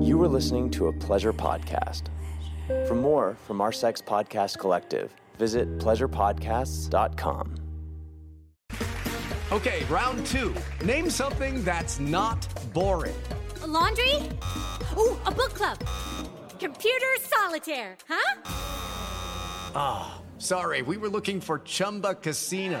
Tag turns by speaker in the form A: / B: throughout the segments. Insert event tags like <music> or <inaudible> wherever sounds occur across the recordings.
A: You are listening to a pleasure podcast. For more from our Sex Podcast Collective, visit pleasurepodcasts.com.
B: Okay, round two. Name something that's not boring.
C: A laundry? Ooh, a book club. Computer solitaire, huh?
B: Ah, oh, sorry, we were looking for Chumba Casino.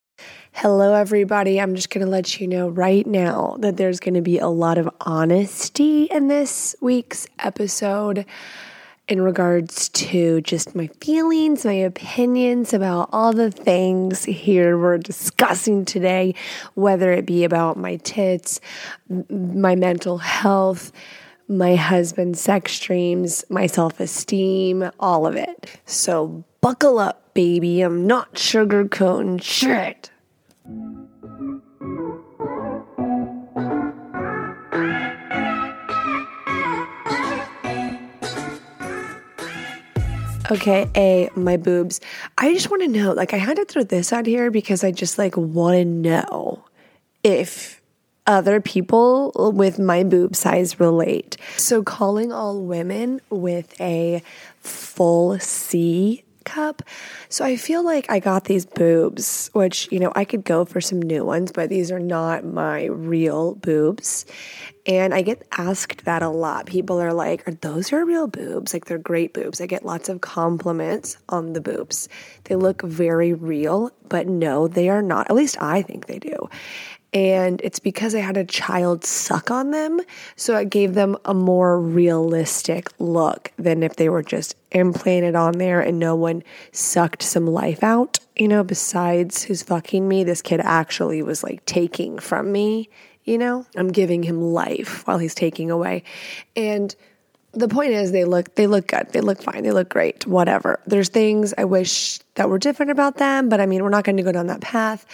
D: Hello, everybody. I'm just going to let you know right now that there's going to be a lot of honesty in this week's episode in regards to just my feelings, my opinions about all the things here we're discussing today, whether it be about my tits, my mental health, my husband's sex dreams, my self esteem, all of it. So buckle up, baby. I'm not sugarcoating shit. Okay, A, my boobs. I just want to know, like, I had to throw this out here because I just, like, want to know if other people with my boob size relate. So, calling all women with a full C cup. So I feel like I got these boobs, which, you know, I could go for some new ones, but these are not my real boobs. And I get asked that a lot. People are like, Are those your real boobs? Like, they're great boobs. I get lots of compliments on the boobs. They look very real, but no, they are not. At least I think they do. And it's because I had a child suck on them. So it gave them a more realistic look than if they were just implanted on there and no one sucked some life out. You know, besides who's fucking me, this kid actually was like taking from me. You know, I'm giving him life while he's taking away. And the point is they look they look good they look fine they look great whatever there's things i wish that were different about them but i mean we're not going to go down that path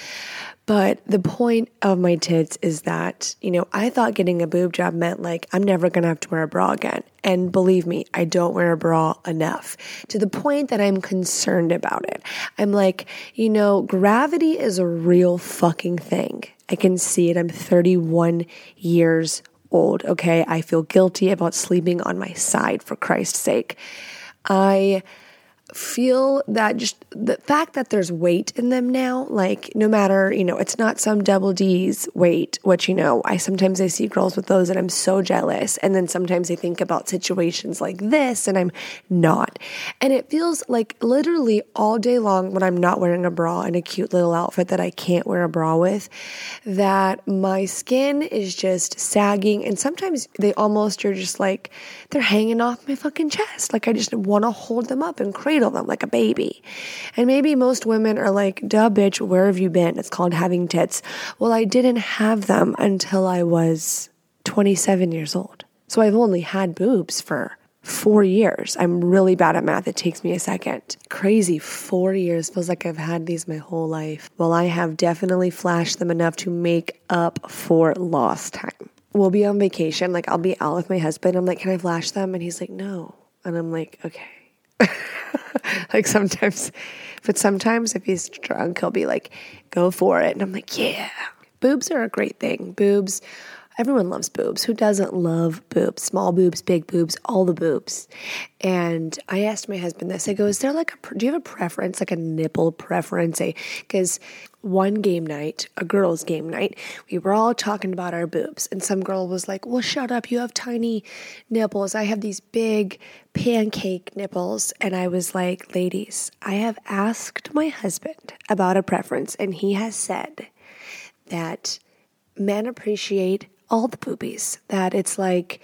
D: but the point of my tits is that, you know, I thought getting a boob job meant like I'm never to have to wear a bra again. And believe me, I don't wear a bra enough to the point that I'm concerned about it. I'm like, you know, gravity is a real fucking thing. I can see it. I'm 31 years old. Okay. I feel guilty about sleeping on my side for Christ's sake. I feel that just the fact that there's weight in them now, like no matter, you know, it's not some double D's weight, which, you know, I sometimes I see girls with those and I'm so jealous. And then sometimes I think about situations like this and I'm not. And it feels like literally all day long when I'm not wearing a bra and a cute little outfit that I can't wear a bra with, that my skin is just sagging. And sometimes they almost are just like, they're hanging off my fucking chest. Like I just want to hold them up and cradle them like a baby. And maybe most women are like, duh, bitch, where have you been? It's called having tits. Well, I didn't have them until I was 27 years old. So I've only had boobs for four years. I'm really bad at math. It takes me a second. Crazy. Four years. Feels like I've had these my whole life. Well, I have definitely flashed them enough to make up for lost time. We'll be on vacation. Like, I'll be out with my husband. I'm like, can I flash them? And he's like, no. And I'm like, okay. <laughs> like sometimes, but sometimes if he's drunk, he'll be like, go for it. And I'm like, yeah. Boobs are a great thing. Boobs, everyone loves boobs. Who doesn't love boobs? Small boobs, big boobs, all the boobs. And I asked my husband this. I go, is there like a, do you have a preference, like a nipple preference? Because one game night, a girls' game night, we were all talking about our boobs. And some girl was like, Well, shut up. You have tiny nipples. I have these big pancake nipples. And I was like, Ladies, I have asked my husband about a preference, and he has said that men appreciate all the boobies, that it's like,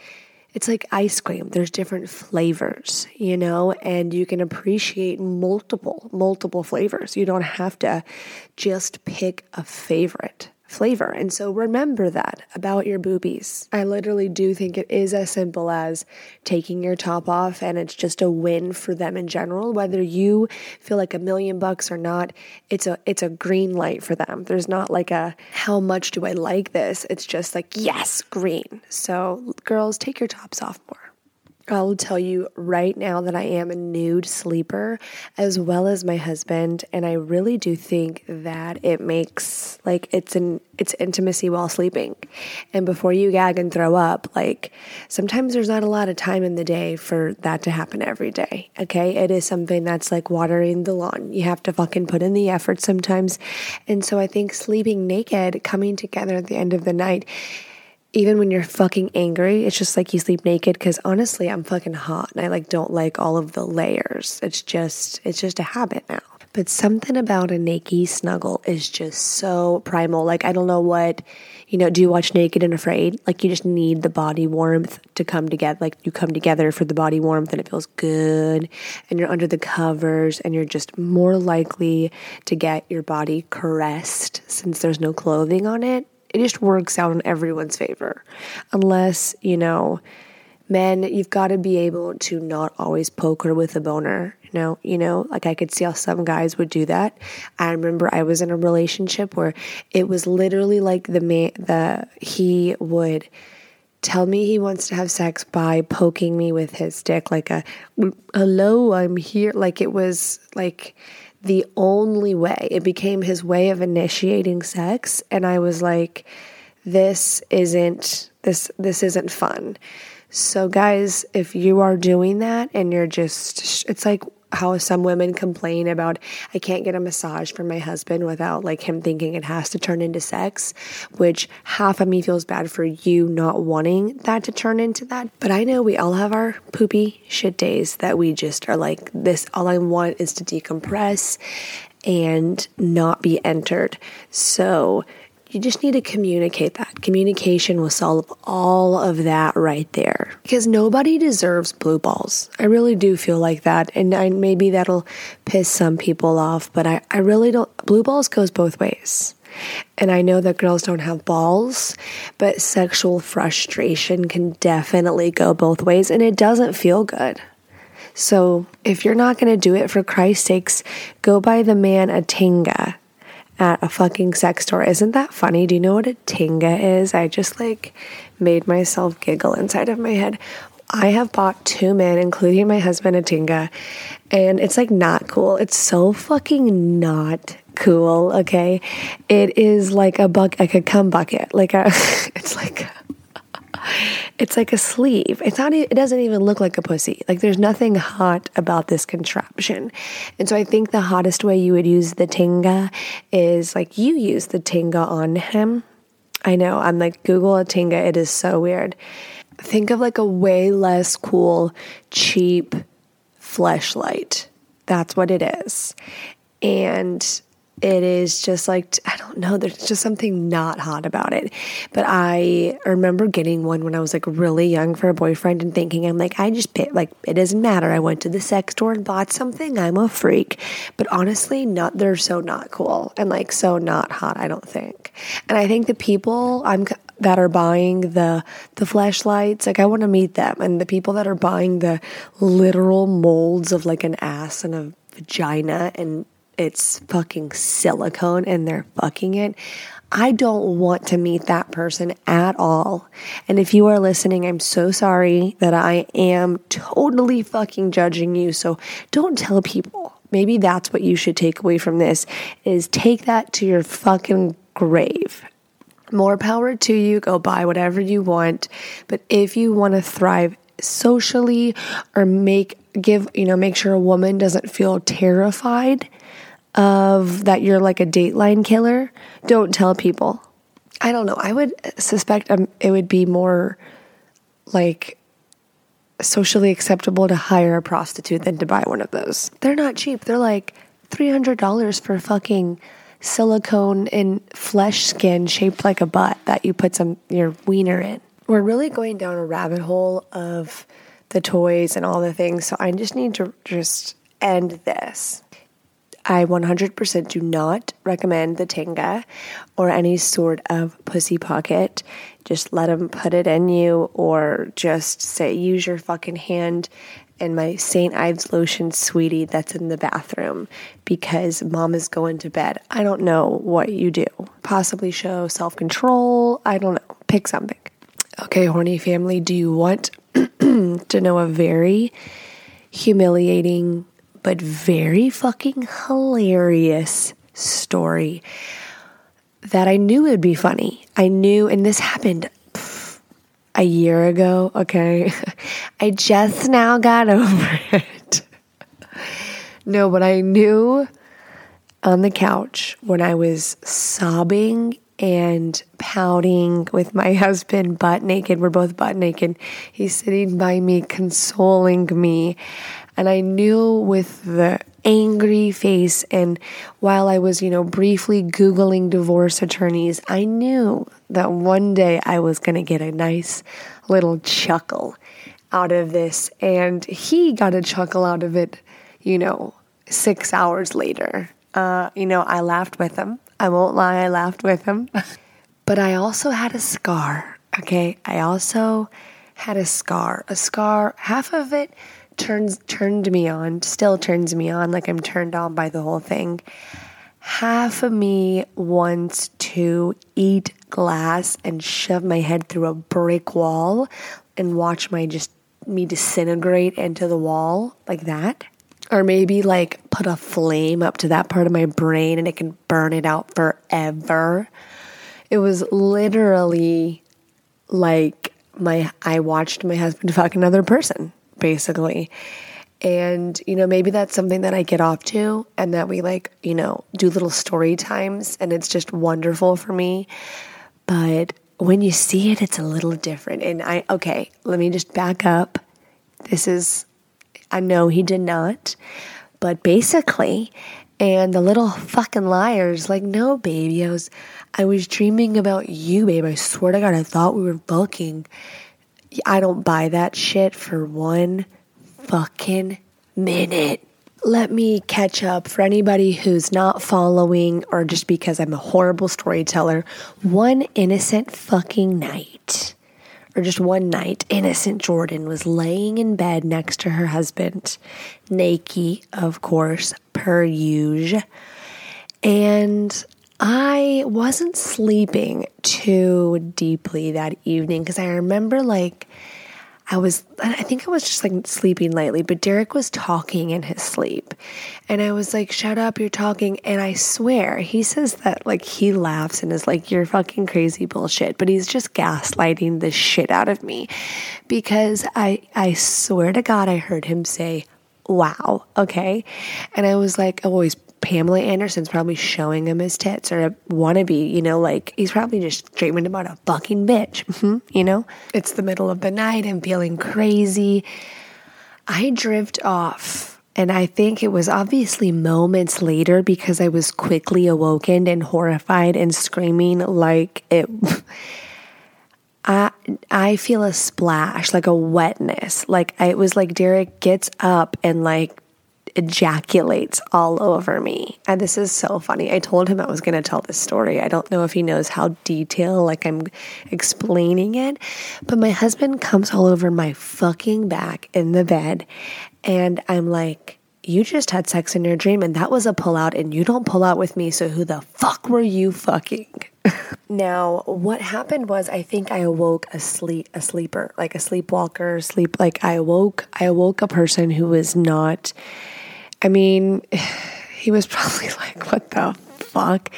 D: it's like ice cream. There's different flavors, you know, and you can appreciate multiple, multiple flavors. You don't have to just pick a favorite flavor. And so remember that about your boobies. I literally do think it is as simple as taking your top off and it's just a win for them in general. Whether you feel like a million bucks or not, it's a it's a green light for them. There's not like a how much do I like this? It's just like yes, green. So girls, take your tops off more. I'll tell you right now that I am a nude sleeper as well as my husband and I really do think that it makes like it's an it's intimacy while sleeping. And before you gag and throw up, like sometimes there's not a lot of time in the day for that to happen every day. Okay? It is something that's like watering the lawn. You have to fucking put in the effort sometimes. And so I think sleeping naked, coming together at the end of the night even when you're fucking angry, it's just like you sleep naked because honestly, I'm fucking hot and I like don't like all of the layers. It's just it's just a habit now. But something about a naked snuggle is just so primal. Like I don't know what, you know, do you watch Naked and Afraid? Like you just need the body warmth to come together. Like you come together for the body warmth and it feels good and you're under the covers and you're just more likely to get your body caressed since there's no clothing on it it just works out in everyone's favor. Unless, you know, men, you've got to be able to not always poke her with a boner. You know, you know, like I could see how some guys would do that. I remember I was in a relationship where it was literally like the man, the he would tell me he wants to have sex by poking me with his stick, like a hello, I'm here. Like it was like the only way. It became his way of initiating sex and I was like this isn't this this isn't fun. So guys, if you are doing that and you're just it's like how some women complain about I can't get a massage from my husband without like him thinking it has to turn into sex, which half of me feels bad for you not wanting that to turn into that. But I know we all have our poopy shit days that we just are like this all I want is to decompress and not be entered. So you just need to communicate that. Communication will solve all of that right there. Because nobody deserves blue balls. I really do feel like that. And I, maybe that'll piss some people off, but I, I really don't. Blue balls goes both ways. And I know that girls don't have balls, but sexual frustration can definitely go both ways, and it doesn't feel good. So if you're not going to do it, for Christ's sakes, go buy the man a Tenga at a fucking sex store. Isn't that funny? Do you know what a Tenga is? I just like made myself giggle inside of my head. I have bought two men, including my husband, a Tenga, and it's like not cool. It's so fucking not cool, okay? It is like a buck, like a cum bucket. Like a, <laughs> it's like, it's like a sleeve. It's not. It doesn't even look like a pussy. Like there's nothing hot about this contraption. And so I think the hottest way you would use the Tenga is like you use the Tenga on him. I know. I'm like Google a Tenga. It is so weird. Think of like a way less cool, cheap fleshlight. That's what it is. And it is just like I don't know, there's just something not hot about it. But I remember getting one when I was like really young for a boyfriend and thinking I'm like I just like it doesn't matter. I went to the sex store and bought something. I'm a freak. But honestly, not they're so not cool and like so not hot, I don't think. And I think the people I'm that are buying the the fleshlights like i want to meet them and the people that are buying the literal molds of like an ass and a vagina and it's fucking silicone and they're fucking it. I don't want to meet that person at all. And if you are listening, I'm so sorry that I am totally fucking judging you. So don't tell people. Maybe that's what you should take away from this is take that to your fucking grave. More power to you. Go buy whatever you want. But if you want to thrive socially or make give, you know, make sure a woman doesn't feel terrified of that you're like a dateline killer, don't tell people. I don't know. I would suspect um, it would be more like socially acceptable to hire a prostitute than to buy one of those. They're not cheap. They're like $300 for fucking silicone and flesh skin shaped like a butt that you put some your wiener in. We're really going down a rabbit hole of the toys and all the things, so I just need to just end this. I 100% do not recommend the Tenga or any sort of pussy pocket. Just let them put it in you or just say, use your fucking hand and my St. Ives lotion sweetie that's in the bathroom because mom is going to bed. I don't know what you do. Possibly show self control. I don't know. Pick something. Okay, horny family, do you want <clears throat> to know a very humiliating but very fucking hilarious story that I knew would be funny. I knew, and this happened pff, a year ago, okay? <laughs> I just now got <laughs> over it. no, but I knew on the couch when I was sobbing and pouting with my <laughs> husband, butt naked. We're both butt naked. He's sitting by me, consoling me. And I knew with the angry face and while I was, you know, briefly Googling divorce attorneys, I knew that one day I was going to get a nice little chuckle out of this. And he got a chuckle out of it, you know, six hours later. Uh, you know, I laughed with him. I won't lie, I laughed with him. <laughs> but I also had a scar, okay? I also had a scar. A scar, half of it turns turned me on, still turns me on, like I'm turned on by the whole thing. Half of me wants to eat glass and shove my head through a brick wall and watch my just me disintegrate into the wall like that. Or maybe like put a flame up to that part of my brain and it can burn it out forever. It was literally like my I watched my husband fuck another person basically. And, you know, maybe that's something that I get off to and that we like, you know, do little story times and it's just wonderful for me. But when you see it, it's a little different. And I, okay, let me just back up. This is, I know he did not, but basically, and the little fucking liars, like, no, baby, I was, I was dreaming about you, babe. I swear to God, I thought we were fucking. I don't buy that shit for one fucking minute. Let me catch up for anybody who's not following or just because I'm a horrible storyteller. One innocent fucking night, or just one night, innocent Jordan was laying in bed next to her husband, naked, of course, per usual. And I wasn't sleeping too deeply that evening because I remember like I was, I think I was just like sleeping lightly, but Derek was talking in his sleep. And I was like, shut up, you're talking. And I swear, he says that like he laughs and is like, you're fucking crazy bullshit. But he's just gaslighting the shit out of me because I, I swear to God, I heard him say, wow, okay. And I was like, oh, he's Pamela Anderson's probably showing him his tits or a wannabe, you know, like he's probably just dreaming about a fucking bitch, mm-hmm, <laughs> you know? It's the middle of the night, I'm feeling crazy. I drift off, and I think it was obviously moments later because I was quickly awoken and horrified and screaming like it. <laughs> I I feel a splash, like a wetness. Like I, it was like Derek gets up and like ejaculates all over me. And this is so funny. I told him I was going to tell this story. I don't know if he knows how detailed, like I'm explaining it, but my husband comes all over my fucking back in the bed. And I'm like, you just had sex in your dream and that was a pullout and you don't pull out with me. So who the fuck were you fucking? <laughs> now, what happened was I think I awoke a sleep a sleeper, like a sleepwalker, sleep like I awoke I awoke a person who was not I mean, <sighs> he was probably <laughs> like, what the fuck?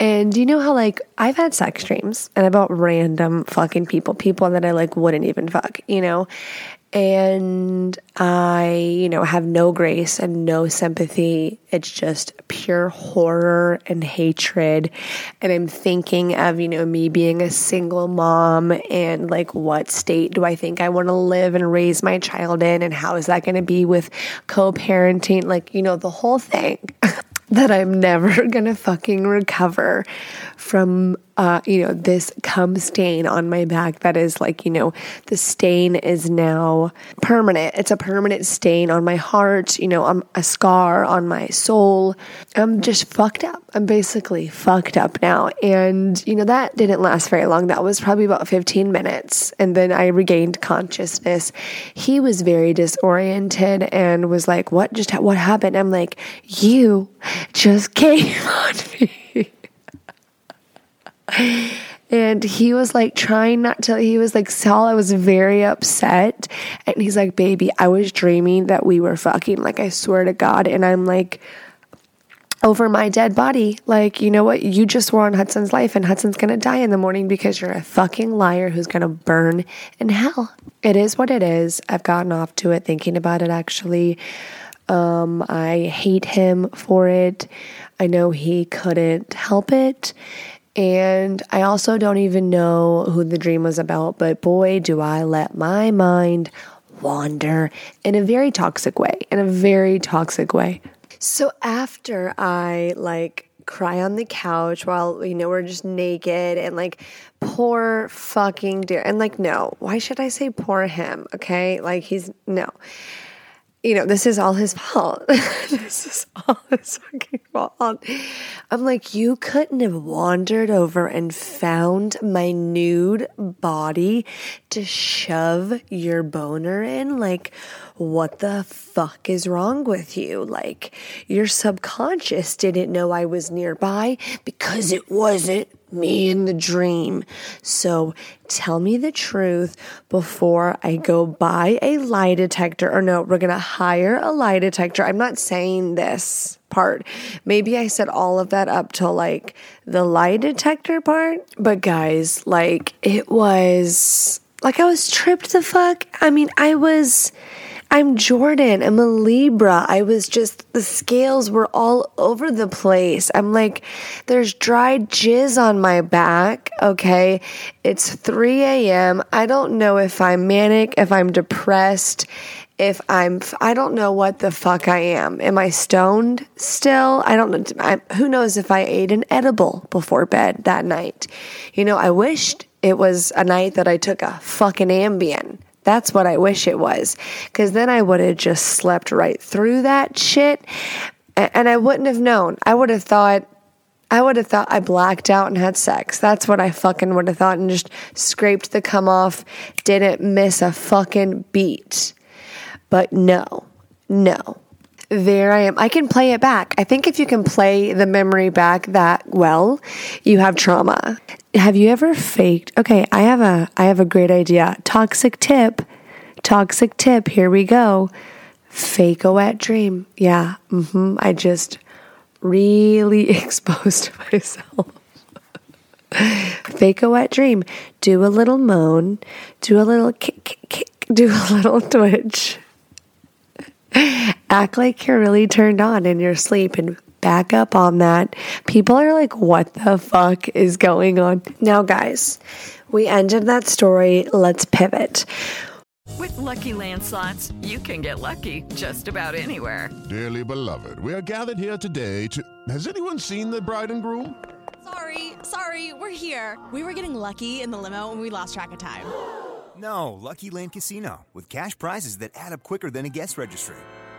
D: And do you know how like I've had sex dreams and about random fucking people, people that I like wouldn't even fuck, you know? And I, you know, have no grace and no sympathy. It's just pure horror and hatred. And I'm thinking of, you know, me being a single mom and like what state do I think I want to live and raise my child in and how is that going to be with co-parenting like, you know, the whole thing. <laughs> that I'm never <laughs> gonna fucking recover from, uh, you know, this cum stain on my back. That is like, you know, the stain is now permanent. It's a permanent stain on my heart. You know, I'm a scar on my soul. I'm just fucked up. I'm basically fucked up now. And, you know, that didn't last very long. That was probably about 15 minutes. And then I regained consciousness. He was very disoriented and was like, what just, ha- what happened? I'm like, you just <laughs> came on me. And he was like trying not to, he was like, Sal, I was very upset. And he's like, baby, I was dreaming that we were fucking. Like, I swear to God. And I'm like, over my dead body. Like, you know what? You just swore on Hudson's life, and Hudson's gonna die in the morning because you're a fucking liar who's gonna burn in hell. It is what it is. I've gotten off to it thinking about it actually. Um, I hate him for it. I know he couldn't help it. And I also don't even know who the dream was about, but boy, do I let my mind wander in a very toxic way, in a very toxic way. So after I like cry on the couch while you know we're just naked and like poor fucking dear and like no, why should I say poor him? Okay? Like he's no you know, this is all his fault. <laughs> this is all his fucking fault. I'm like, you couldn't have wandered over and found my nude body to shove your boner in. Like, what the fuck is wrong with you? Like, your subconscious didn't know I was nearby because it wasn't me in the dream. So tell me the truth before I go buy a lie detector. Or no, we're going to hire a lie detector. I'm not saying this part. Maybe I set all of that up to like the lie detector part. But guys, like it was like I was tripped the fuck. I mean, I was I'm Jordan. I'm a Libra. I was just, the scales were all over the place. I'm like, there's dried jizz on my back. Okay. It's 3 a.m. I don't know if I'm manic, if I'm depressed, if I'm, I don't know what the fuck I am. Am I stoned still? I don't know. I, who knows if I ate an edible before bed that night? You know, I wished it was a night that I took a fucking Ambien that's what I wish it was. Because then I would have just slept right through that shit. And I wouldn't have known. I would have thought, I would have thought I blacked out and had sex. That's what I fucking would have thought and just scraped the cum off, didn't miss a fucking beat. But no, no. There I am. I can play it back. I think if you can play the memory back that well, you have trauma. Have you ever faked? Okay, I have a I have a great idea. Toxic tip. Toxic tip. Here we go. Fake a wet dream. Yeah. Mm-hmm. I just really <laughs> exposed <laughs> myself. Fake a wet dream. Do a little moan. Do a little kick, kick, kick. Do a little <laughs> twitch act like you're really turned on in your sleep and back up on that. People are like, what the fuck is going on? Now, guys, we ended that story. Let's pivot.
E: With lucky landslots, you can get lucky just about anywhere.
F: Dearly beloved, we are gathered here today to. Has anyone seen the bride and groom?
G: Sorry, sorry, we're here. We were getting lucky in the limo and we lost track of time.
H: No, Lucky Land Casino, with cash prizes that add up quicker than a guest registry.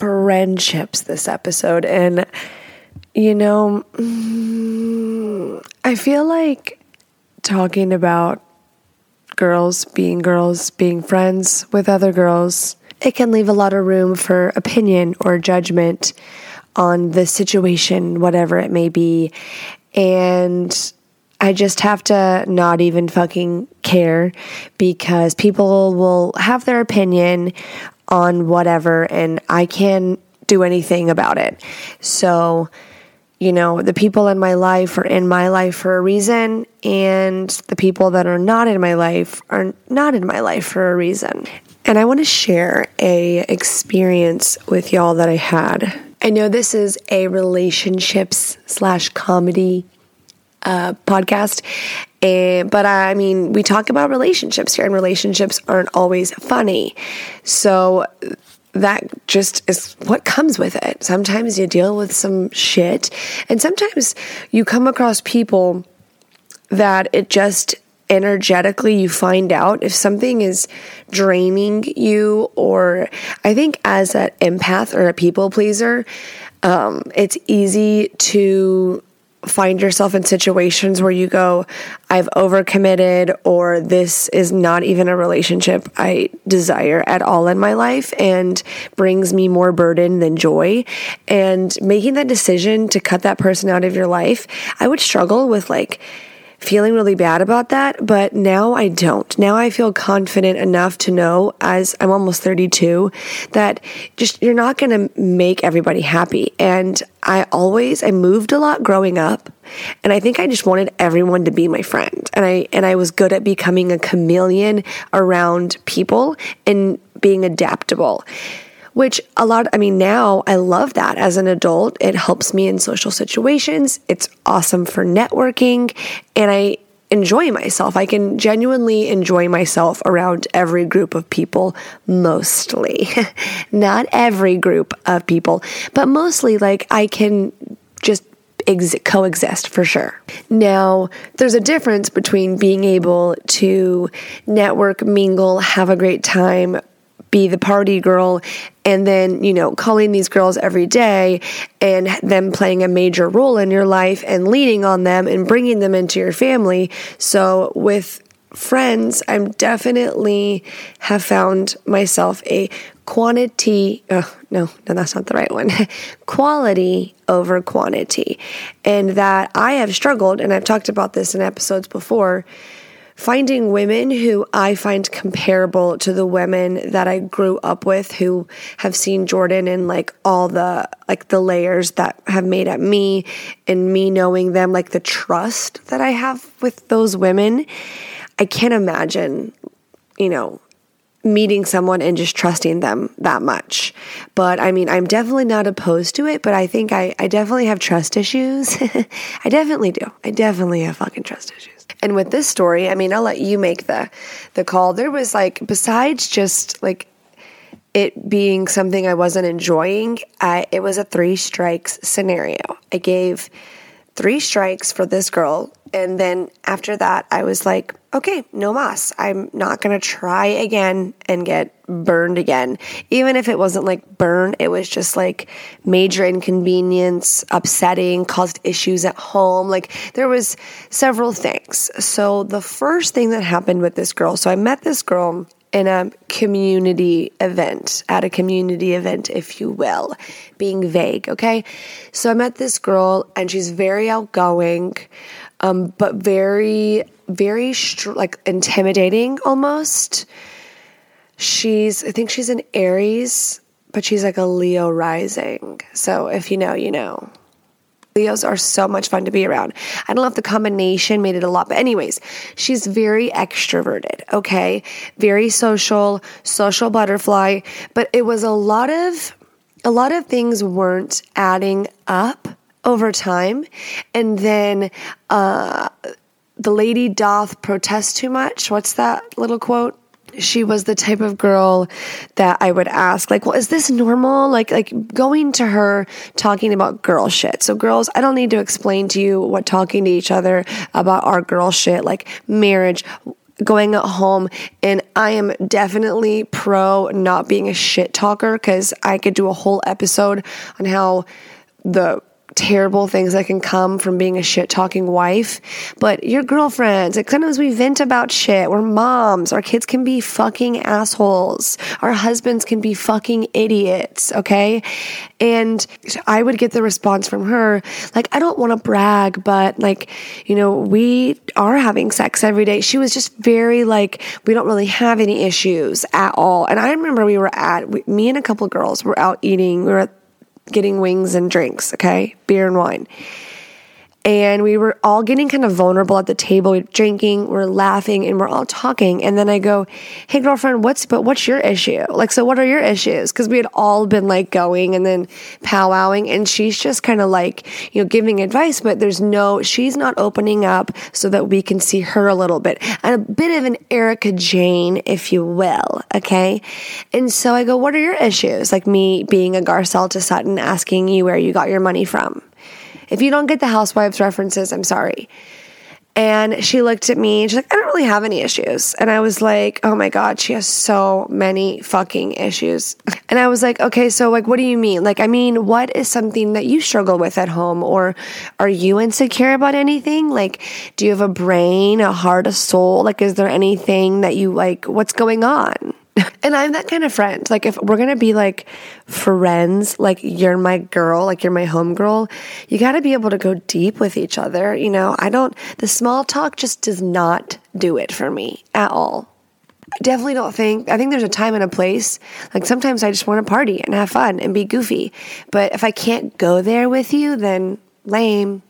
D: friendships this episode. And, you know, I feel like talking about girls being girls, being friends with other girls, it can leave a lot of room for opinion or judgment on the situation, whatever it may be. And I just have to not even fucking care because people will have their opinion on whatever, and I can't do anything about it. So, you know, the people in my life are in my life for a reason, and the people that are not in my life are not in my life for a reason. And I want to share a experience with y'all that I had. I know this is a relationships slash comedy uh, podcast. And, but I mean, we talk about relationships here, and relationships aren't always funny. So that just is what comes with it. Sometimes you deal with some shit, and sometimes you come across people that it just energetically you find out if something is draining you or i think as an empath or a people pleaser um, it's easy to find yourself in situations where you go, I've overcommitted, or this is not even a relationship I desire at all in my life and brings me more burden than joy. And making that decision to cut that person out of your life, I would struggle with like, feeling really bad about that, but now I don't. Now I feel confident enough to know, as I'm almost 32, that just you're not going to make everybody happy. And I always, I moved a lot growing up. And I think I just wanted everyone to be my friend. And I, and I was good at becoming a chameleon around people and being adaptable which a lot, I mean, now I love that as an adult. It helps me in social situations. It's awesome for networking. And I enjoy myself. I can genuinely enjoy myself around every group of people, mostly. <laughs> Not every group of people, but mostly like I can just ex- coexist for sure. Now, there's a difference between being able to network, mingle, have a great time, be the party girl and then, you know, calling these girls every day and them playing a major role in your life and leaning on them and bringing them into your family. So with friends, I'm definitely have found myself a quantity. Oh, no, no, that's not the right one. <laughs> Quality over quantity. And that I have struggled, and I've talked about this in episodes before finding women who I find comparable to the women that I grew up with who have seen Jordan and like all the like the layers that have made at me and me knowing them like the trust that I have with those women. I can't imagine you know meeting someone and just trusting them that much. But I mean, I'm definitely not opposed to it, but I think I, I definitely have trust issues. <laughs> I definitely do. I definitely have fucking trust issues. And with this story, I mean, I'll let you make the the call. There was like besides just like it being something I wasn't enjoying, I, it was a three strikes scenario. I gave three strikes for this girl. And then after that, I was like, okay, no mas. I'm not going to try again and get burned again. Even if it wasn't like burn, it was just like major inconvenience, upsetting, caused issues at home. Like there was several things. So the first thing that happened with this girl, so I met this girl in a community event, at a community event, if you will, being vague, okay? So I met this girl and she's very outgoing, um, but very, very str- like intimidating almost. She's, I think she's an Aries, but she's like a Leo rising. So if you know, you know. Leos are so much fun to be around. I don't know if the combination made it a lot, but anyways, she's very extroverted, okay? Very social, social butterfly, but it was a lot of a lot of things weren't adding up over time. And then uh the lady doth protest too much. What's that little quote? she was the type of girl that I would ask, like, well, is this normal? Like, like going to her talking about girl shit. So, girls, I don't need to explain to you what talking to each other about our girl shit, like marriage, going at home. And I am definitely pro not being a shit talker because I could do a whole episode on how the terrible things that can come from being a shit talking wife, but your girlfriends, like sometimes we vent about shit. We're moms. Our kids can be fucking assholes. Our husbands can be fucking idiots. Okay. And I would get the response from her, like, I don't want to brag, but like, you know, we are having sex every day. She was just very like, we don't really have any issues at all. And I remember we were at, me and a couple girls were out eating. We were at getting wings and drinks, okay? Beer and wine. And we were all getting kind of vulnerable at the table, we're drinking, we're laughing, and we're all talking. And then I go, Hey girlfriend, what's but what's your issue? Like, so what are your issues? Because we had all been like going and then powwowing, and she's just kind of like, you know, giving advice, but there's no she's not opening up so that we can see her a little bit. And a bit of an Erika Jayne, if you will. Okay. And so I go, What are your issues? Like me being a Garcelle to Sutton asking you where you got your money from. If you don't get the housewives references, I'm sorry. And she looked at me and she's like, I don't really have any issues. And I was like, oh my God, she has so many fucking issues. And I was like, okay, so like, what do you mean? Like, I mean, what is something that you struggle with at home? Or are you insecure about anything? Like, do you have a brain, a heart, a soul? Like, is there anything that you like, what's going on? And I'm that kind of friend. Like, if we're gonna be like friends, like you're my girl, like you're my homegirl, you gotta be able to go deep with each other. You know, I don't, the small talk just does not do it for me at all. I definitely don't think, I think there's a time and a place. Like, sometimes I just wanna party and have fun and be goofy. But if I can't go there with you, then lame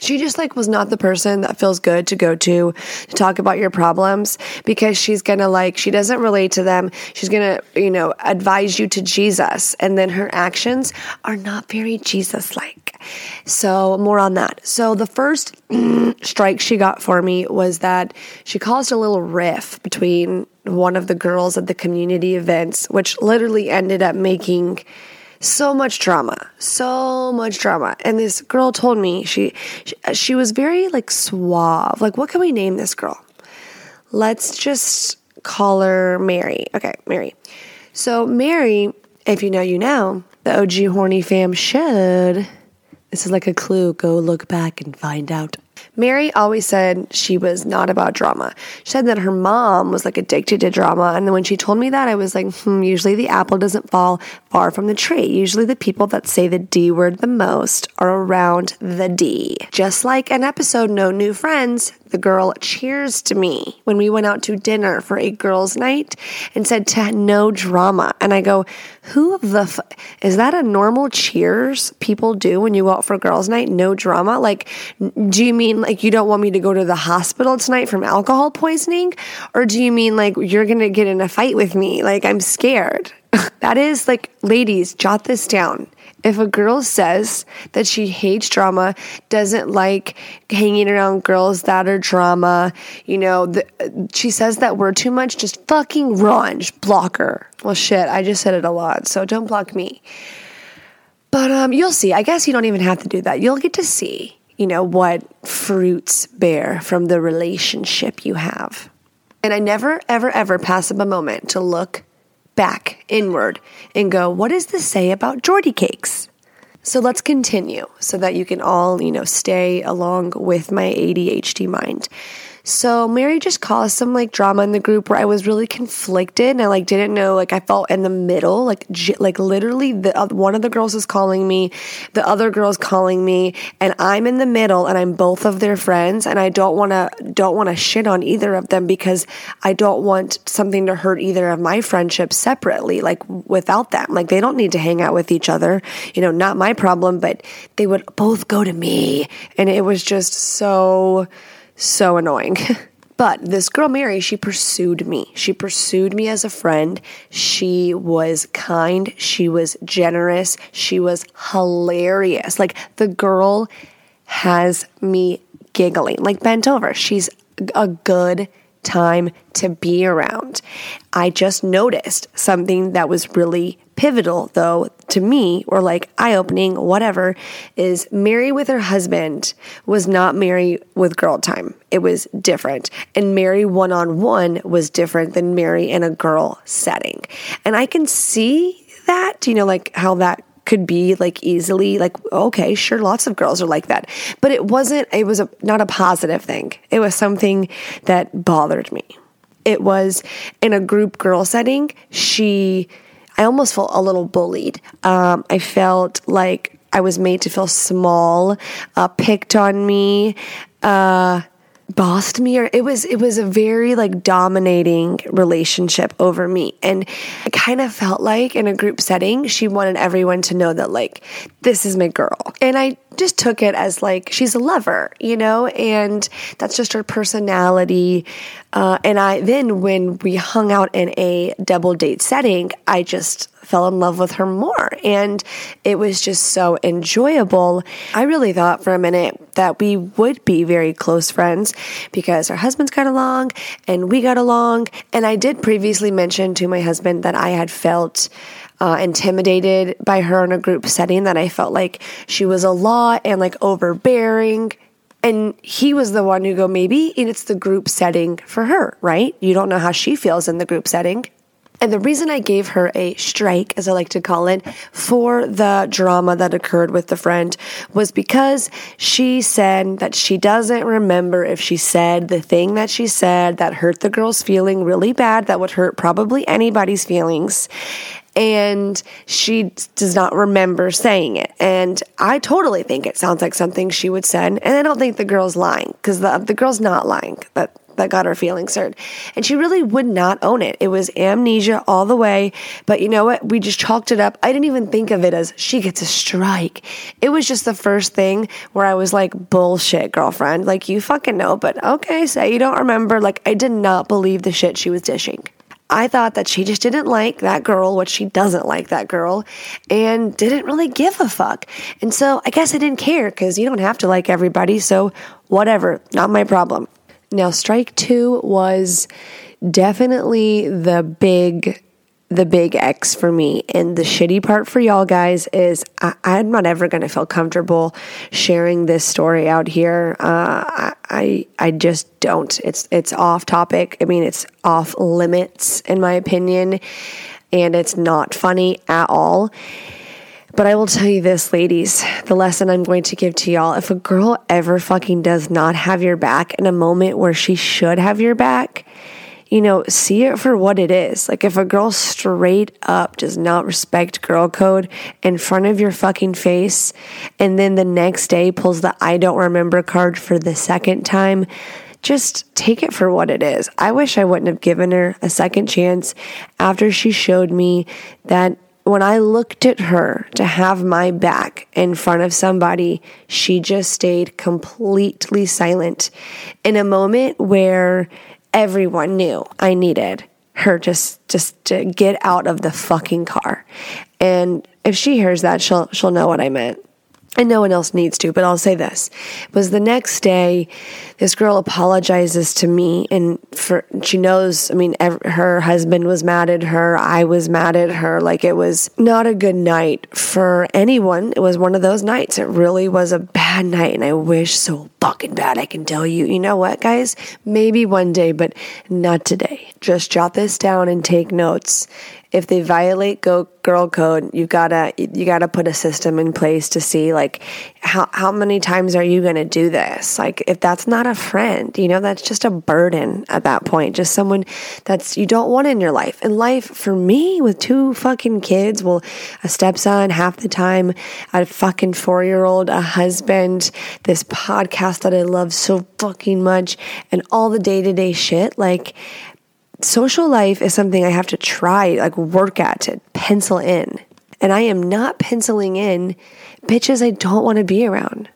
D: she just like was not the person that feels good to go to to talk about your problems because she's gonna like she doesn't relate to them. She's gonna you know advise you to jesus. And then her actions are not very jesus like so more on that. So the first <clears throat> strike she got for me was that she caused a little riff between one of the girls at the community events which literally ended up making so much drama, so much drama. And this girl told me she, she she was very like suave. Like, what can we name this girl? Let's just call her Mary. Okay, Mary. So Mary, if you know, you know. The OG horny fam should. This is like a clue. Go look back and find out. Mary always said she was not about drama. She said that her mom was like addicted to drama. And then when she told me that, I was like, hmm, usually the apple doesn't fall far from the tree. Usually the people that say the D word the most are around the D. Just like an episode, No New Friends, the girl cheers to me when we went out to dinner for a girls' night and said to no drama. And I go, who the f- is that a normal cheers people do when you go out for girls' night? No drama? Like, do you mean like you don't want me to go to the hospital tonight from alcohol poisoning? Or do you mean like you're going to get in a fight with me? Like, I'm scared. <laughs> that is like, ladies, jot this down. If a girl says that she hates drama, doesn't like hanging around girls that are drama, you know, the, she says that word too much, just fucking run, just block her. Well, shit, I just said it a lot, so don't block me. But um, you'll see. I guess you don't even have to do that. You'll get to see, you know, what fruits bear from the relationship you have. And I never, ever, ever pass up a moment to look back inward and go, what does this say about Geordie cakes? So let's continue so that you can all, you know, stay along with my ADHD mind. So Mary just caused some like drama in the group where I was really conflicted and I like didn't know like I felt in the middle like j- like literally the uh, one of the girls is calling me, the other girl's calling me and I'm in the middle and I'm both of their friends and I don't want to don't want to shit on either of them because I don't want something to hurt either of my friendships separately like without them. Like they don't need to hang out with each other. You know, not my problem, but they would both go to me and it was just so so annoying. <laughs> But this girl, Mary, she pursued me. She pursued me as a friend. She was kind. She was generous. She was hilarious. Like the girl has me giggling, like bent over. She's a good time to be around. I just noticed something that was really pivotal, though, to me, or like eye opening, whatever, is Mary with her husband was not Mary with girl time. It was different. And Mary one on one was different than Mary in a girl setting. And I can see that, you know, like how that could be like easily like okay sure lots of girls are like that. But it wasn't it was a not a positive thing. It was something that bothered me. It was in a group girl setting she i almost felt a little bullied. Um, i felt like i was made to feel small uh, picked on me uh, bossed me or it was it was a very like dominating relationship over me. And i kind of felt like in a group setting she wanted everyone to know that like this is my girl. And i just took it as like she's a lover you know? And that's just her personality. Uh, and i then when we hung out in a double date setting i just fell in love with her more. And it was just so enjoyable. I really thought for a minute that we would be very close friends because our husbands got along and we got along. And I did previously mention to my husband that I had felt. Uh, intimidated by her in a group setting that I felt like she was a lot and like overbearing. And he was the one who go, maybe it's the group setting for her, right? You don't know how she feels in the group setting. And the reason I gave her a strike, as I like to call it, for the drama that occurred with the friend was because she said that she doesn't remember if she said the thing that she said that hurt the girl's feeling really bad, that would hurt probably anybody's feelings and she does not remember saying it. And I totally think it sounds like something she would say. And I don't think the girl's lying because the, the girl's not lying. That that got her feelings hurt. And she really would not own it. It was amnesia all the way. But you know what? We just chalked it up. I didn't even think of it as she gets a strike. It was just the first thing where I was like, bullshit, girlfriend. Like, you fucking know, but okay, say you don't remember. Like, I did not believe the shit she was dishing. I thought that she just didn't like that girl, what she doesn't like that girl, and didn't really give a fuck. And so I guess I didn't care because you don't have to like everybody. So whatever, not my problem. Now, strike two was definitely the big the big X for me. And the shitty part for y'all guys is I, am not ever going to feel comfortable sharing this story out here. Uh, I I just don't. It's it's off topic. I mean, it's off limits in my opinion, and it's not funny at all. But I will tell you this, ladies, the lesson I'm going to give to y'all if a girl ever fucking does not have your back in a moment where she should have your back, you know, see it for what it is. Like if a girl straight up does not respect girl code in front of your fucking face and then the next day pulls the I don't remember card for the second time, just take it for what it is. I wish I wouldn't have given her a second chance after she showed me that when I looked at her to have my back in front of somebody, she just stayed completely silent in a moment where everyone knew I needed her just just to get out of the fucking car. And if she hears that, she'll she'll know what I meant and no one else needs to, but I'll say this was the next day, this girl apologizes to me, and for she knows. I mean, her husband was mad at her. I was mad at her. Like it was not a good night for anyone. It was one of those nights. It really was a bad night, and I wish so fucking bad. I can tell you. You know what, guys? Maybe one day, but not today. Just jot this down and take notes if they violate go girl code you gotta you gotta put a system in place to see like how how many times are you gonna do this? Like if that's not a friend you know that's just a burden at that point. Just someone that's you don't want in your life. And life for me with two fucking kids well a stepson half the time a fucking four year old a husband this podcast that i love so fucking much and all the day-to-day shit like social life is something I have to try, like work at to pencil in. And I am not penciling in bitches I don't want to be around.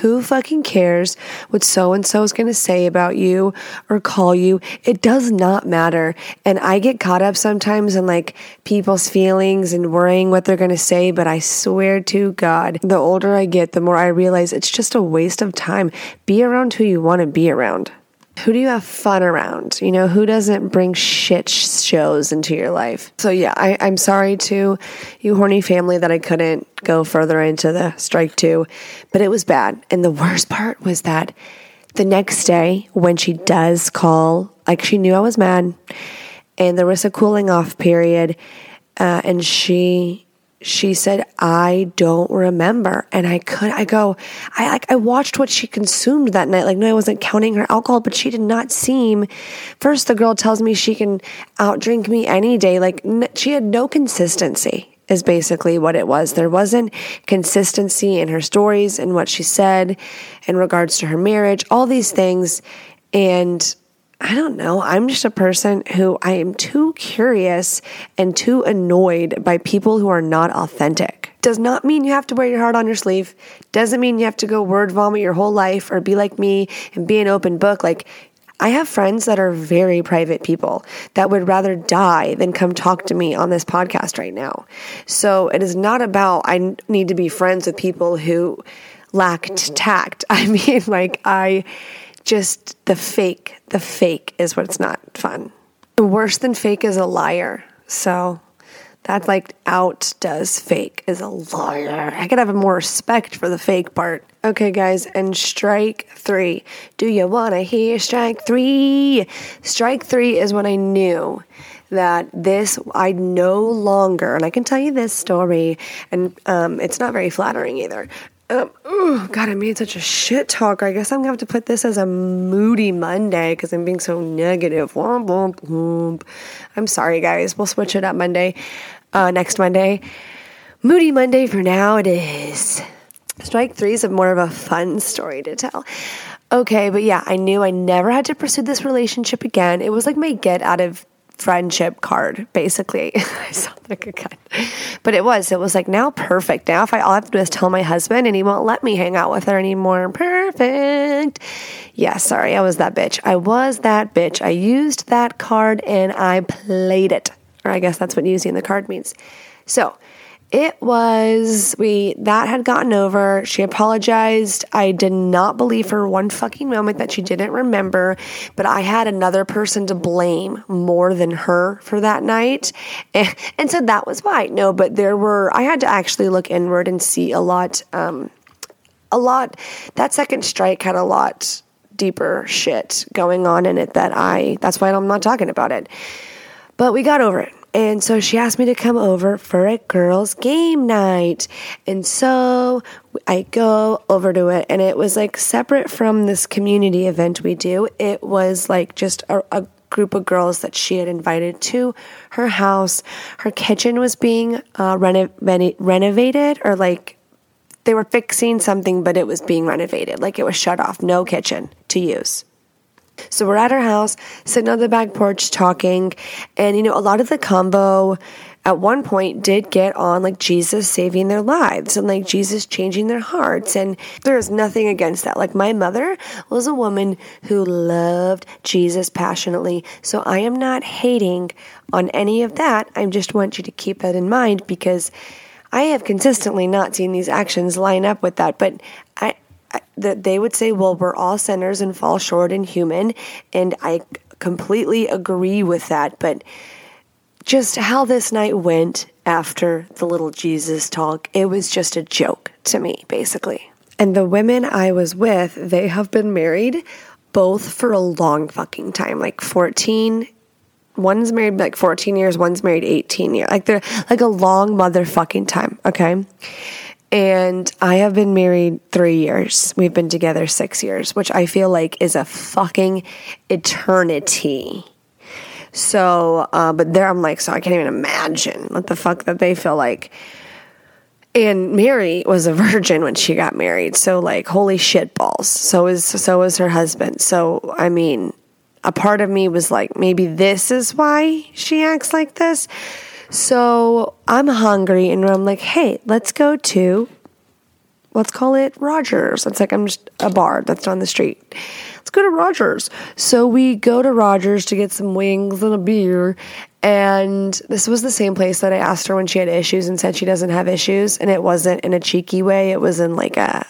D: Who fucking cares what so and so is going to say about you or call you? It does not matter. And I get caught up sometimes in like people's feelings and worrying what they're going to say. But I swear to God, the older I get, the more I realize it's just a waste of time. Be around who you want to be around. Who do you have fun around? You know, who doesn't bring shit shows into your life? So, yeah, I, I'm sorry to you, horny family, that I couldn't go further into the strike two, but it was bad. And the worst part was that the next day, when she does call, like she knew I was mad, and there was a cooling off period, uh, and she she said, I don't remember. And I could, I go, I like, I watched what she consumed that night. Like, no, I wasn't counting her alcohol, but she did not seem, first, the girl tells me she can outdrink me any day. Like, n- she had no consistency is basically what it was. There wasn't consistency in her stories and what she said in regards to her marriage, all these things. And I don't know. I'm just a person who I am too curious and too annoyed by people who are not authentic. Does not mean you have to wear your heart on your sleeve. Doesn't mean you have to go word vomit your whole life or be like me and be an open book. Like, I have friends that are very private people that would rather die than come talk to me on this podcast right now. So it is not about I need to be friends with people who lacked mm-hmm. tact. <laughs> I mean, like, I just the fake, the fake is what's not fun. The worse than fake is a liar. So that's like out does fake is a liar. I could have more respect for the fake part. Okay, guys, and strike three. Do you want to hear strike three? Strike three is when I knew that this, I no longer, and I can tell you this story, and um, it's not very flattering either. Um, oh, God, I made such a shit talker. I guess I'm gonna have to put this as a moody Monday because I'm being so negative. Womp, womp, womp. I'm sorry, guys. We'll switch it up Monday, uh, next Monday. Moody Monday for now, it is. Strike three is a more of a fun story to tell. Okay, but yeah, I knew I never had to pursue this relationship again. It was like my get out of friendship card, basically. <laughs> I sound like a cut. But it was. It was like now perfect. Now if I all I have to do is tell my husband and he won't let me hang out with her anymore. Perfect. Yeah, sorry, I was that bitch. I was that bitch. I used that card and I played it. Or I guess that's what using the card means. So it was we that had gotten over. She apologized. I did not believe for one fucking moment that she didn't remember, but I had another person to blame more than her for that night. And, <laughs> and so that was why. No, but there were I had to actually look inward and see a lot um a lot that second strike had a lot deeper shit going on in it that I that's why I'm not talking about it. But we got over it. And so she asked me to come over for a girls' game night. And so I go over to it, and it was like separate from this community event we do. It was like just a, a group of girls that she had invited to her house. Her kitchen was being uh, reno- reno- renovated, or like they were fixing something, but it was being renovated. Like it was shut off, no kitchen to use. So we're at her house, sitting on the back porch talking. And, you know, a lot of the combo at one point did get on like Jesus saving their lives and like Jesus changing their hearts. And there's nothing against that. Like my mother was a woman who loved Jesus passionately. So I am not hating on any of that. I just want you to keep that in mind because I have consistently not seen these actions line up with that. But that they would say, well, we're all sinners and fall short and human. And I completely agree with that. But just how this night went after the little Jesus talk, it was just a joke to me, basically. And the women I was with, they have been married both for a long fucking time, like 14 one's married like 14 years, one's married 18 years. Like they're like a long motherfucking time, okay? And I have been married three years. We've been together six years, which I feel like is a fucking eternity. So, uh, but there I'm like, so I can't even imagine what the fuck that they feel like. And Mary was a <laughs> virgin when she got married. So like, holy shit balls. So is, so was her husband. So, I mean, a part of me was like, maybe this is why she acts like this. So I'm hungry and I'm like, hey, let's go to, let's call it Rogers. It's like I'm just a bar that's on the street. Let's go to Rogers. So we go to Rogers to get some wings and a beer. And this was the same place that I asked her when she had issues and said she doesn't have issues. And it wasn't in a cheeky way, it was in like a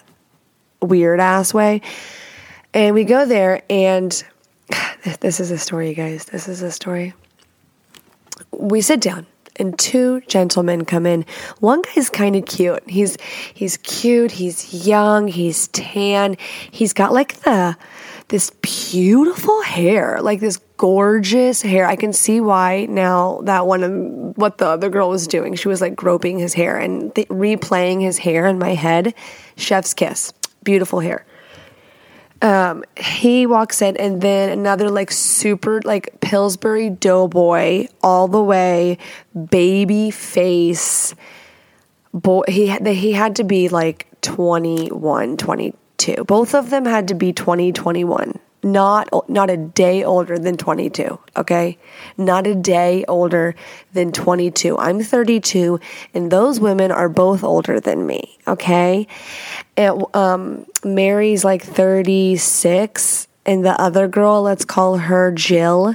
D: weird ass way. And we go there and <sighs> this is a story, guys. This is a story. We sit down and two gentlemen come in. One guy's kind of cute. He's he's cute, he's young, he's tan. He's got like the this beautiful hair, like this gorgeous hair. I can see why now that one of what the other girl was doing. She was like groping his hair and th- replaying his hair in my head. Chef's kiss. Beautiful hair. Um, he walks in, and then another like super like Pillsbury doughboy, all the way, baby face. Boy, he had he had to be like 21, 22. Both of them had to be 20, 21. Not not a day older than 22, okay? Not a day older than 22. I'm 32 and those women are both older than me, okay? And um Mary's like 36 and the other girl, let's call her Jill.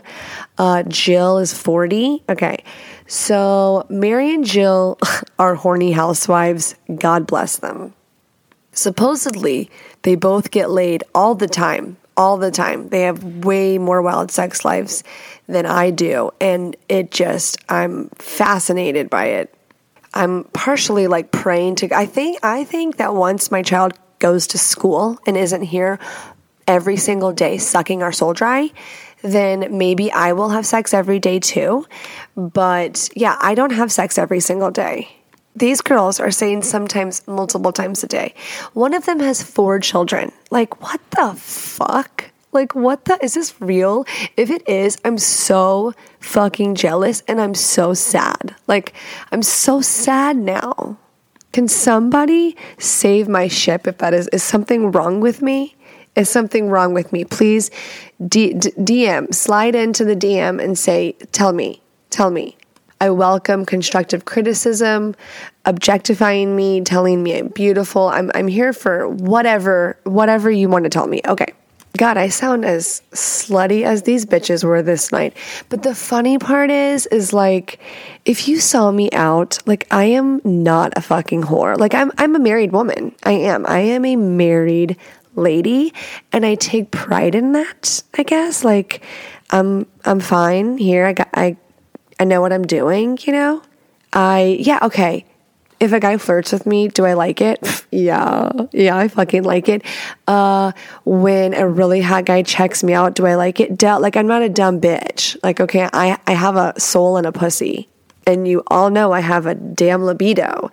D: Uh, Jill is 40. Okay. So Mary and Jill <laughs> are horny housewives. God bless them. Supposedly, they both get laid all the time. All the time. They have way more wild sex lives than I do. And it just, I'm fascinated by it. I'm partially like praying to, I think, I think that once my child goes to school and isn't here every single day sucking our soul dry, then maybe I will have sex every day too. But yeah, I don't have sex every single day. These girls are saying sometimes multiple times a day. One of them has four children. Like, what the fuck? Like, what the? Is this real? If it is, I'm so fucking jealous and I'm so sad. Like, I'm so sad now. Can somebody save my ship if that is, is something wrong with me? Is something wrong with me? Please D- D- DM, slide into the DM and say, tell me, tell me. I welcome constructive criticism, objectifying me, telling me I'm beautiful. I'm, I'm here for whatever, whatever you want to tell me. Okay. God, I sound as slutty as these bitches were this night. But the funny part is, is like, if you saw me out, like I am not a fucking whore. Like I'm, I'm a married woman. I am. I am a married lady, and I take pride in that. I guess. Like, I'm, I'm fine here. I got, I, I know what I'm doing. You know. I, yeah, okay if a guy flirts with me, do I like it? <laughs> yeah, yeah, I fucking like it. Uh, when a really hot guy checks me out, do I like it? Like I'm not a dumb bitch. Like okay, I I have a soul and a pussy, and you all know I have a damn libido,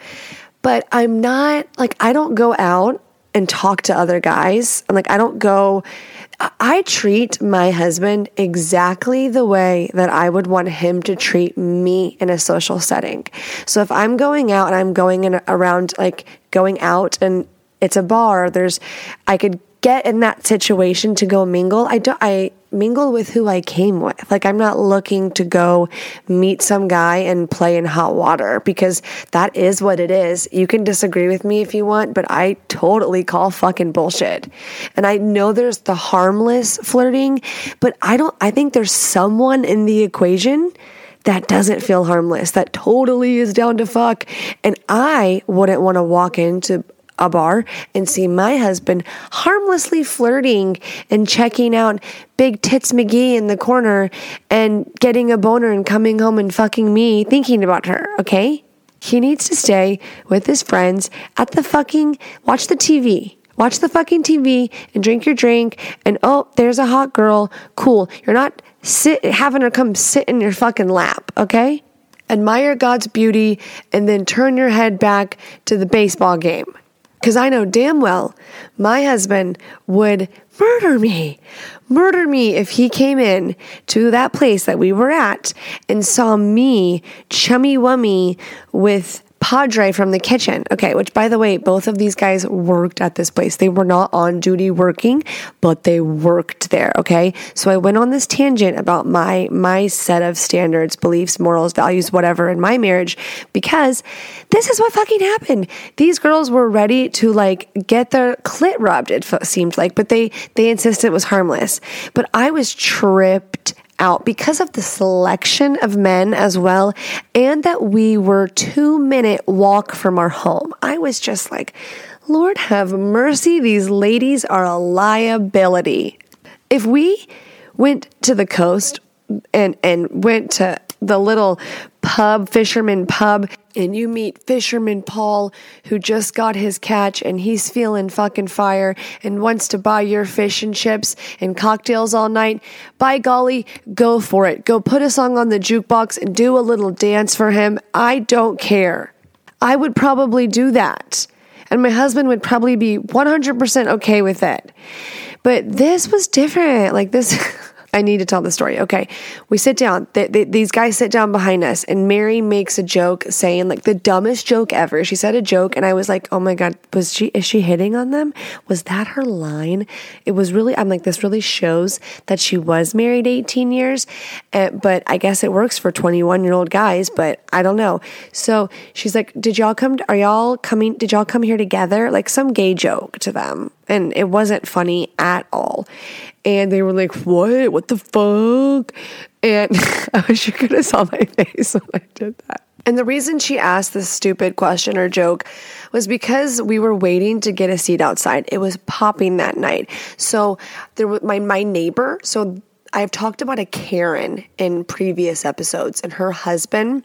D: but I'm not like I don't go out and talk to other guys. And like I don't go. I treat my husband exactly the way that I would want him to treat me in a social setting. So if I'm going out and I'm going in around like going out and it's a bar, there's I could get in that situation to go mingle. I don't I mingle with who I came with. Like I'm not looking to go meet some guy and play in hot water because that is what it is. You can disagree with me if you want, but I totally call fucking bullshit. And I know there's the harmless flirting, but I don't I think there's someone in the equation that doesn't feel harmless, that totally is down to fuck. And I wouldn't want to walk into a bar and see my husband harmlessly flirting and checking out Big Tits McGee in the corner and getting a boner and coming home and fucking me thinking about her, okay? He needs to stay with his friends at the fucking, watch the TV. Watch the fucking TV and drink your drink. And oh, there's a hot girl. Cool. You're not sit having her come sit in your fucking lap, okay? Admire God's beauty and then turn your head back to the baseball game. Because I know damn well my husband would murder me, murder me if he came in to that place that we were at and saw me chummy wummy with Padre from the kitchen. Okay, which by the way, both of these guys worked at this place. They were not on duty working, but they worked there, okay? So I went on this tangent about my my set of standards, beliefs, morals, values, whatever in my marriage because this is what fucking happened. These girls were ready to like get their clit rubbed it seemed like, but they they insisted it was harmless. But I was tripped out because of the selection of men as well, and that we were two minute walk from our home. I was just like, Lord have mercy, these ladies are a liability. If we went to the coast and and went to the little pub, fisherman pub, and you meet fisherman Paul who just got his catch and he's feeling fucking fire and wants to buy your fish and chips and cocktails all night, by golly, go for it. Go put a song on the jukebox and do a little dance for him. I don't care. I would probably do that. And my husband would probably be 100% okay with it. But this was different. Like this. <laughs> I need to tell the story. Okay. We sit down. Th- th- these guys sit down behind us, and Mary makes a joke saying, like, the dumbest joke ever. She said a joke, and I was like, oh my God, was she, is she hitting on them? Was that her line? It was really, I'm like, this really shows that she was married 18 years. Uh, but I guess it works for 21 year old guys, but I don't know. So she's like, did y'all come, are y'all coming, did y'all come here together? Like some gay joke to them. And it wasn't funny at all. And they were like, What? What the fuck? And <laughs> I wish you could have saw my <laughs> face when I did that. And the reason she asked this stupid question or joke was because we were waiting to get a seat outside. It was popping that night. So there was my my neighbor. So I've talked about a Karen in previous episodes, and her husband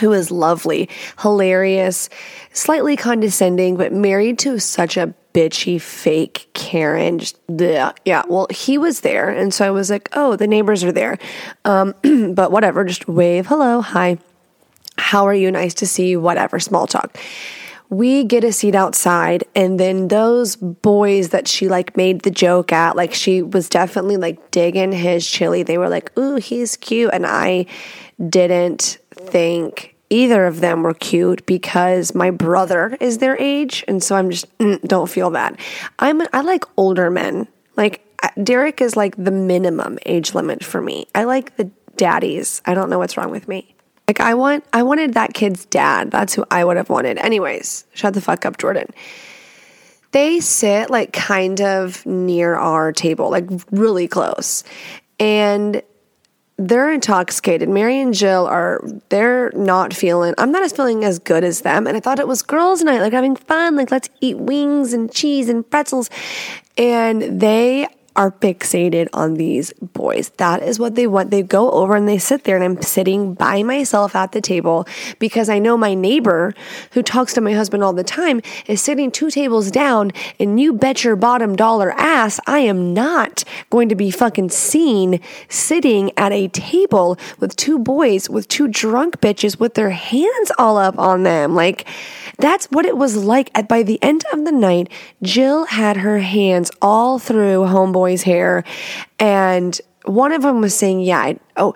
D: who is lovely, hilarious, slightly condescending, but married to such a bitchy fake Karen. Just yeah. Well, he was there, and so I was like, oh, the neighbors are there. Um, <clears throat> but whatever, just wave, hello, hi, how are you? Nice to see you. Whatever, small talk. We get a seat outside, and then those boys that she like made the joke at, like she was definitely like digging his chili. They were like, "Ooh, he's cute," and I didn't think either of them were cute because my brother is their age and so I'm just mm, don't feel that. I'm I like older men. Like Derek is like the minimum age limit for me. I like the daddies. I don't know what's wrong with me. Like I want I wanted that kid's dad. That's who I would have wanted. Anyways, shut the fuck up, Jordan. They sit like kind of near our table, like really close. And they're intoxicated. Mary and Jill are they're not feeling I'm not as feeling as good as them. And I thought it was girls' night, like having fun, like let's eat wings and cheese and pretzels. And they are fixated on these boys. That is what they want. They go over and they sit there, and I'm sitting by myself at the table because I know my neighbor who talks to my husband all the time is sitting two tables down, and you bet your bottom dollar ass I am not going to be fucking seen sitting at a table with two boys, with two drunk bitches with their hands all up on them. Like, that's what it was like. At by the end of the night, Jill had her hands all through homeboy's hair, and one of them was saying, "Yeah, I, oh."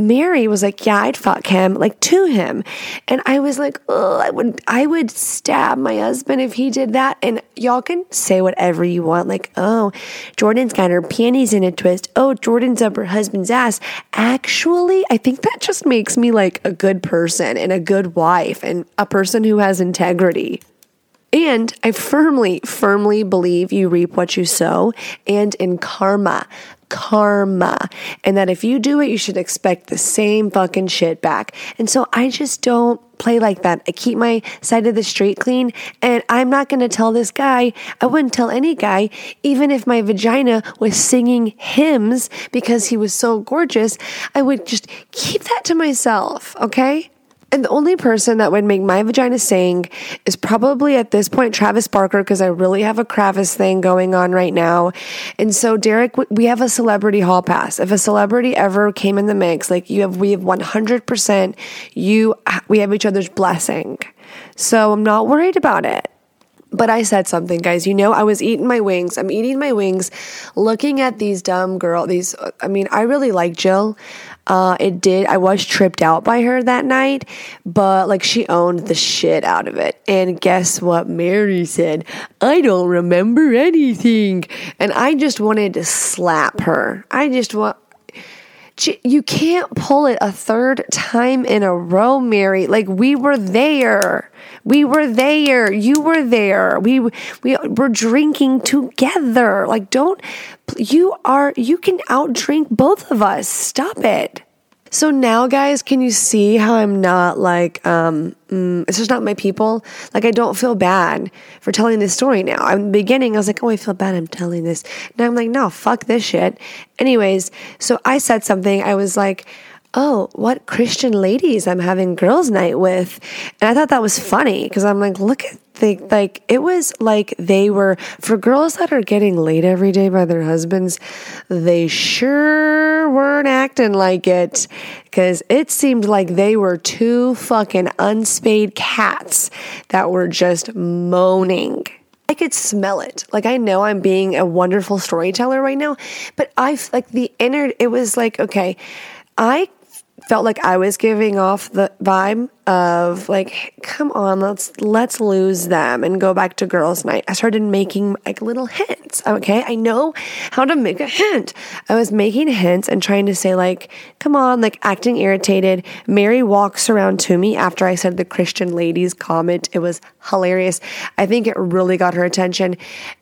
D: Mary was like, "Yeah, I'd fuck him, like to him," and I was like, "Oh, I would, I would stab my husband if he did that." And y'all can say whatever you want, like, "Oh, Jordan's got her panties in a twist." Oh, Jordan's up her husband's ass. Actually, I think that just makes me like a good person and a good wife and a person who has integrity. And I firmly, firmly believe you reap what you sow and in karma karma and that if you do it, you should expect the same fucking shit back. And so I just don't play like that. I keep my side of the street clean and I'm not going to tell this guy, I wouldn't tell any guy, even if my vagina was singing hymns because he was so gorgeous, I would just keep that to myself, okay? And the only person that would make my vagina sing is probably at this point Travis Barker because I really have a Kravis thing going on right now. And so Derek, we have a celebrity hall pass. If a celebrity ever came in the mix, like you have, we have 100%, you, we have each other's blessing. So I'm not worried about it. But I said something, guys. You know, I was eating my wings. I'm eating my wings, looking at these dumb girl. These, I mean, I really like Jill. Uh, it did. I was tripped out by her that night, but like she owned the shit out of it. And guess what? Mary said, I don't remember anything. And I just wanted to slap her. I just want. You can't pull it a third time in a row, Mary. Like we were there. We were there. You were there. We we were drinking together. Like don't you are you can outdrink both of us. Stop it. So now, guys, can you see how I'm not like, um, mm, it's just not my people? Like, I don't feel bad for telling this story now. In the beginning, I was like, oh, I feel bad I'm telling this. Now I'm like, no, fuck this shit. Anyways, so I said something. I was like, oh, what Christian ladies I'm having girls' night with. And I thought that was funny because I'm like, look at the, like, it was like they were, for girls that are getting laid every day by their husbands, they sure weren't acting like it because it seemed like they were two fucking unspayed cats that were just moaning. I could smell it. Like I know I'm being a wonderful storyteller right now, but I've like the inner. It was like okay, I felt like I was giving off the vibe of like, come on, let's let's lose them and go back to girls' night. I started making like little hints. Okay, I know how to make a hint. I was making hints and trying to say like, come on, like acting irritated. Mary walks around to me after I said the Christian ladies comment. It was hilarious. I think it really got her attention.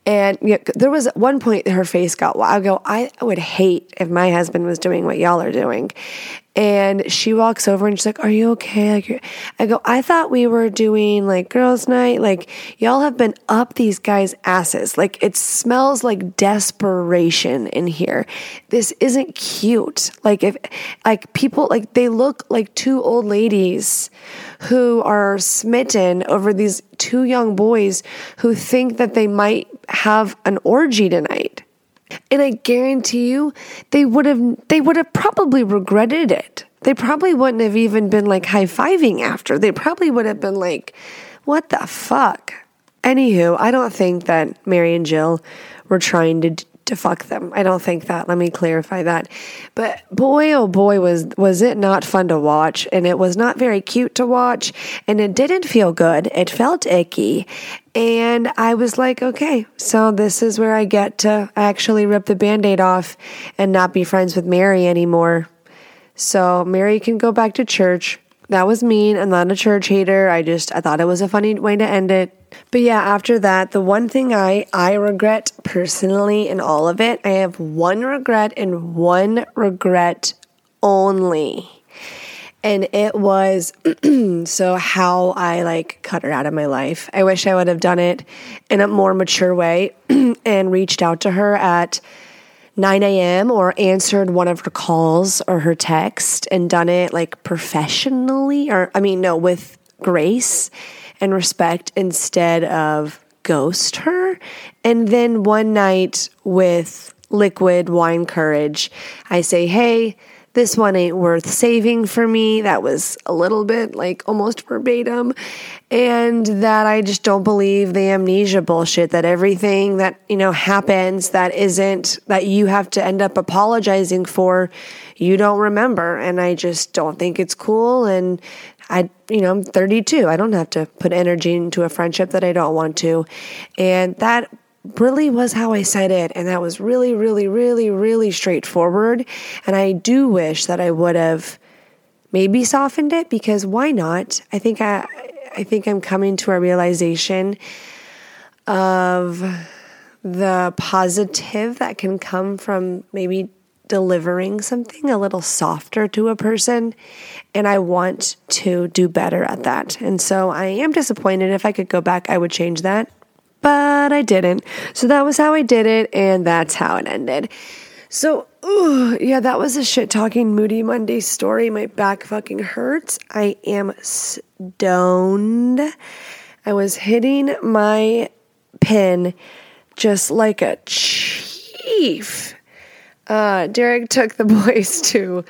D: And yeah, there was one point her face got. I go, I would hate if my husband was doing what y'all are doing. And she walks over and she's like, Are you okay? Like, I go, I thought we were doing like girls' night. Like, y'all have been up these guys' asses. Like, it smells like desperation in here. This isn't cute. Like, if, like, people, like, they look like two old ladies who are smitten over these two young boys who think that they might have an orgy tonight. And I guarantee you they would have they would have probably regretted it. They probably wouldn't have even been like high-fiving after. They probably would have been like, "What the fuck?" Anywho, I don't think that Mary and Jill were trying to to fuck them. I don't think that. Let me clarify that. But boy, oh boy, was was it not fun to watch, and it was not very cute to watch, and it didn't feel good. It felt icky, and I was like, okay, so this is where I get to actually rip the band-aid off and not be friends with Mary anymore. So Mary can go back to church. That was mean. I'm not a church hater. I just I thought it was a funny way to end it. But yeah, after that, the one thing I I regret personally in all of it, I have one regret and one regret only. And it was <clears throat> so how I like cut her out of my life. I wish I would have done it in a more mature way <clears throat> and reached out to her at 9 a.m. or answered one of her calls or her text and done it like professionally or, I mean, no, with grace and respect instead of ghost her. And then one night with liquid wine courage, I say, hey, this one ain't worth saving for me. That was a little bit like almost verbatim. And that I just don't believe the amnesia bullshit that everything that, you know, happens that isn't, that you have to end up apologizing for, you don't remember. And I just don't think it's cool. And I, you know, I'm 32. I don't have to put energy into a friendship that I don't want to. And that really was how I said it. And that was really, really, really, really straightforward. And I do wish that I would have maybe softened it because why not? I think I, I think I'm coming to a realization of the positive that can come from maybe delivering something a little softer to a person. And I want to do better at that. And so I am disappointed. If I could go back, I would change that but I didn't. So that was how I did it, and that's how it ended. So, ooh, yeah, that was a shit talking Moody Monday story. My back fucking hurts. I am stoned. I was hitting my pin just like a chief. Uh, Derek took the <laughs> boys to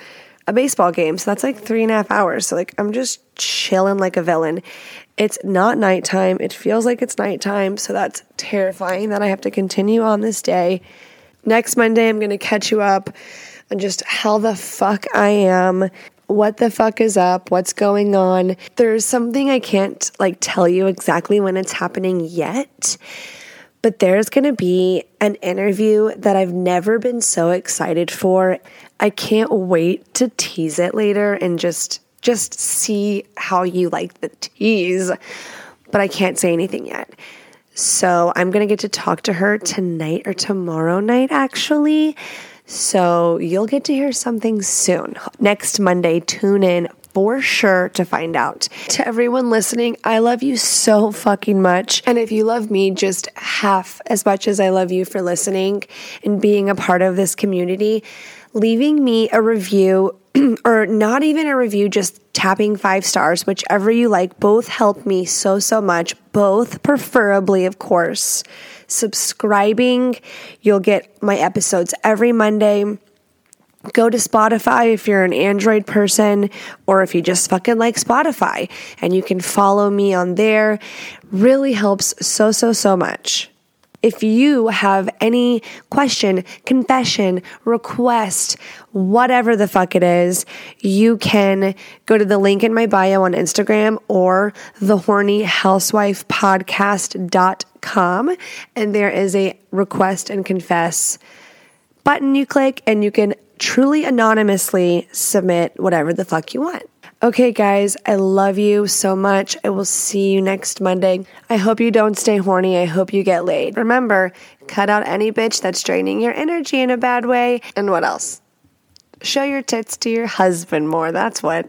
D: a baseball game, so that's like three and a half hours. So, like, I'm just chilling like a villain. It's not nighttime. It feels like it's nighttime. So that's terrifying that I have to continue on this day. Next Monday, I'm going to catch you up on just how the fuck I am, what the fuck is up, what's going on. There's something I can't like tell you exactly when it's happening yet. But there's going to be an interview that I've never been so excited for. I can't wait to tease it later and just just see how you like the tease. But I can't say anything yet. So I'm going to get to talk to her tonight or tomorrow night, actually. So you'll get to hear something soon. Next Monday, tune in for sure to find out. To everyone listening, I love you so fucking much. And if you love me just half as much as I love you for listening and being a part of this community, leaving me a review <clears throat> or not even a review, just tapping five stars, whichever you like, both help me so, so much. Both, preferably, of course. Subscribing, you'll get my episodes every Monday. Go to Spotify if you're an Android person or if you just fucking like Spotify and you can follow me on there. Really helps so, so, so much. If you have any question, confession, request, whatever the fuck it is, you can go to the link in my bio on Instagram or the horny housewife podcast.com and there is a request and confess button you click and you can truly anonymously submit whatever the fuck you want. Okay, guys, I love you so much. I will see you next Monday. I hope you don't stay horny. I hope you get laid. Remember, cut out any bitch that's draining your energy in a bad way. And what else? Show your tits to your husband more. That's what.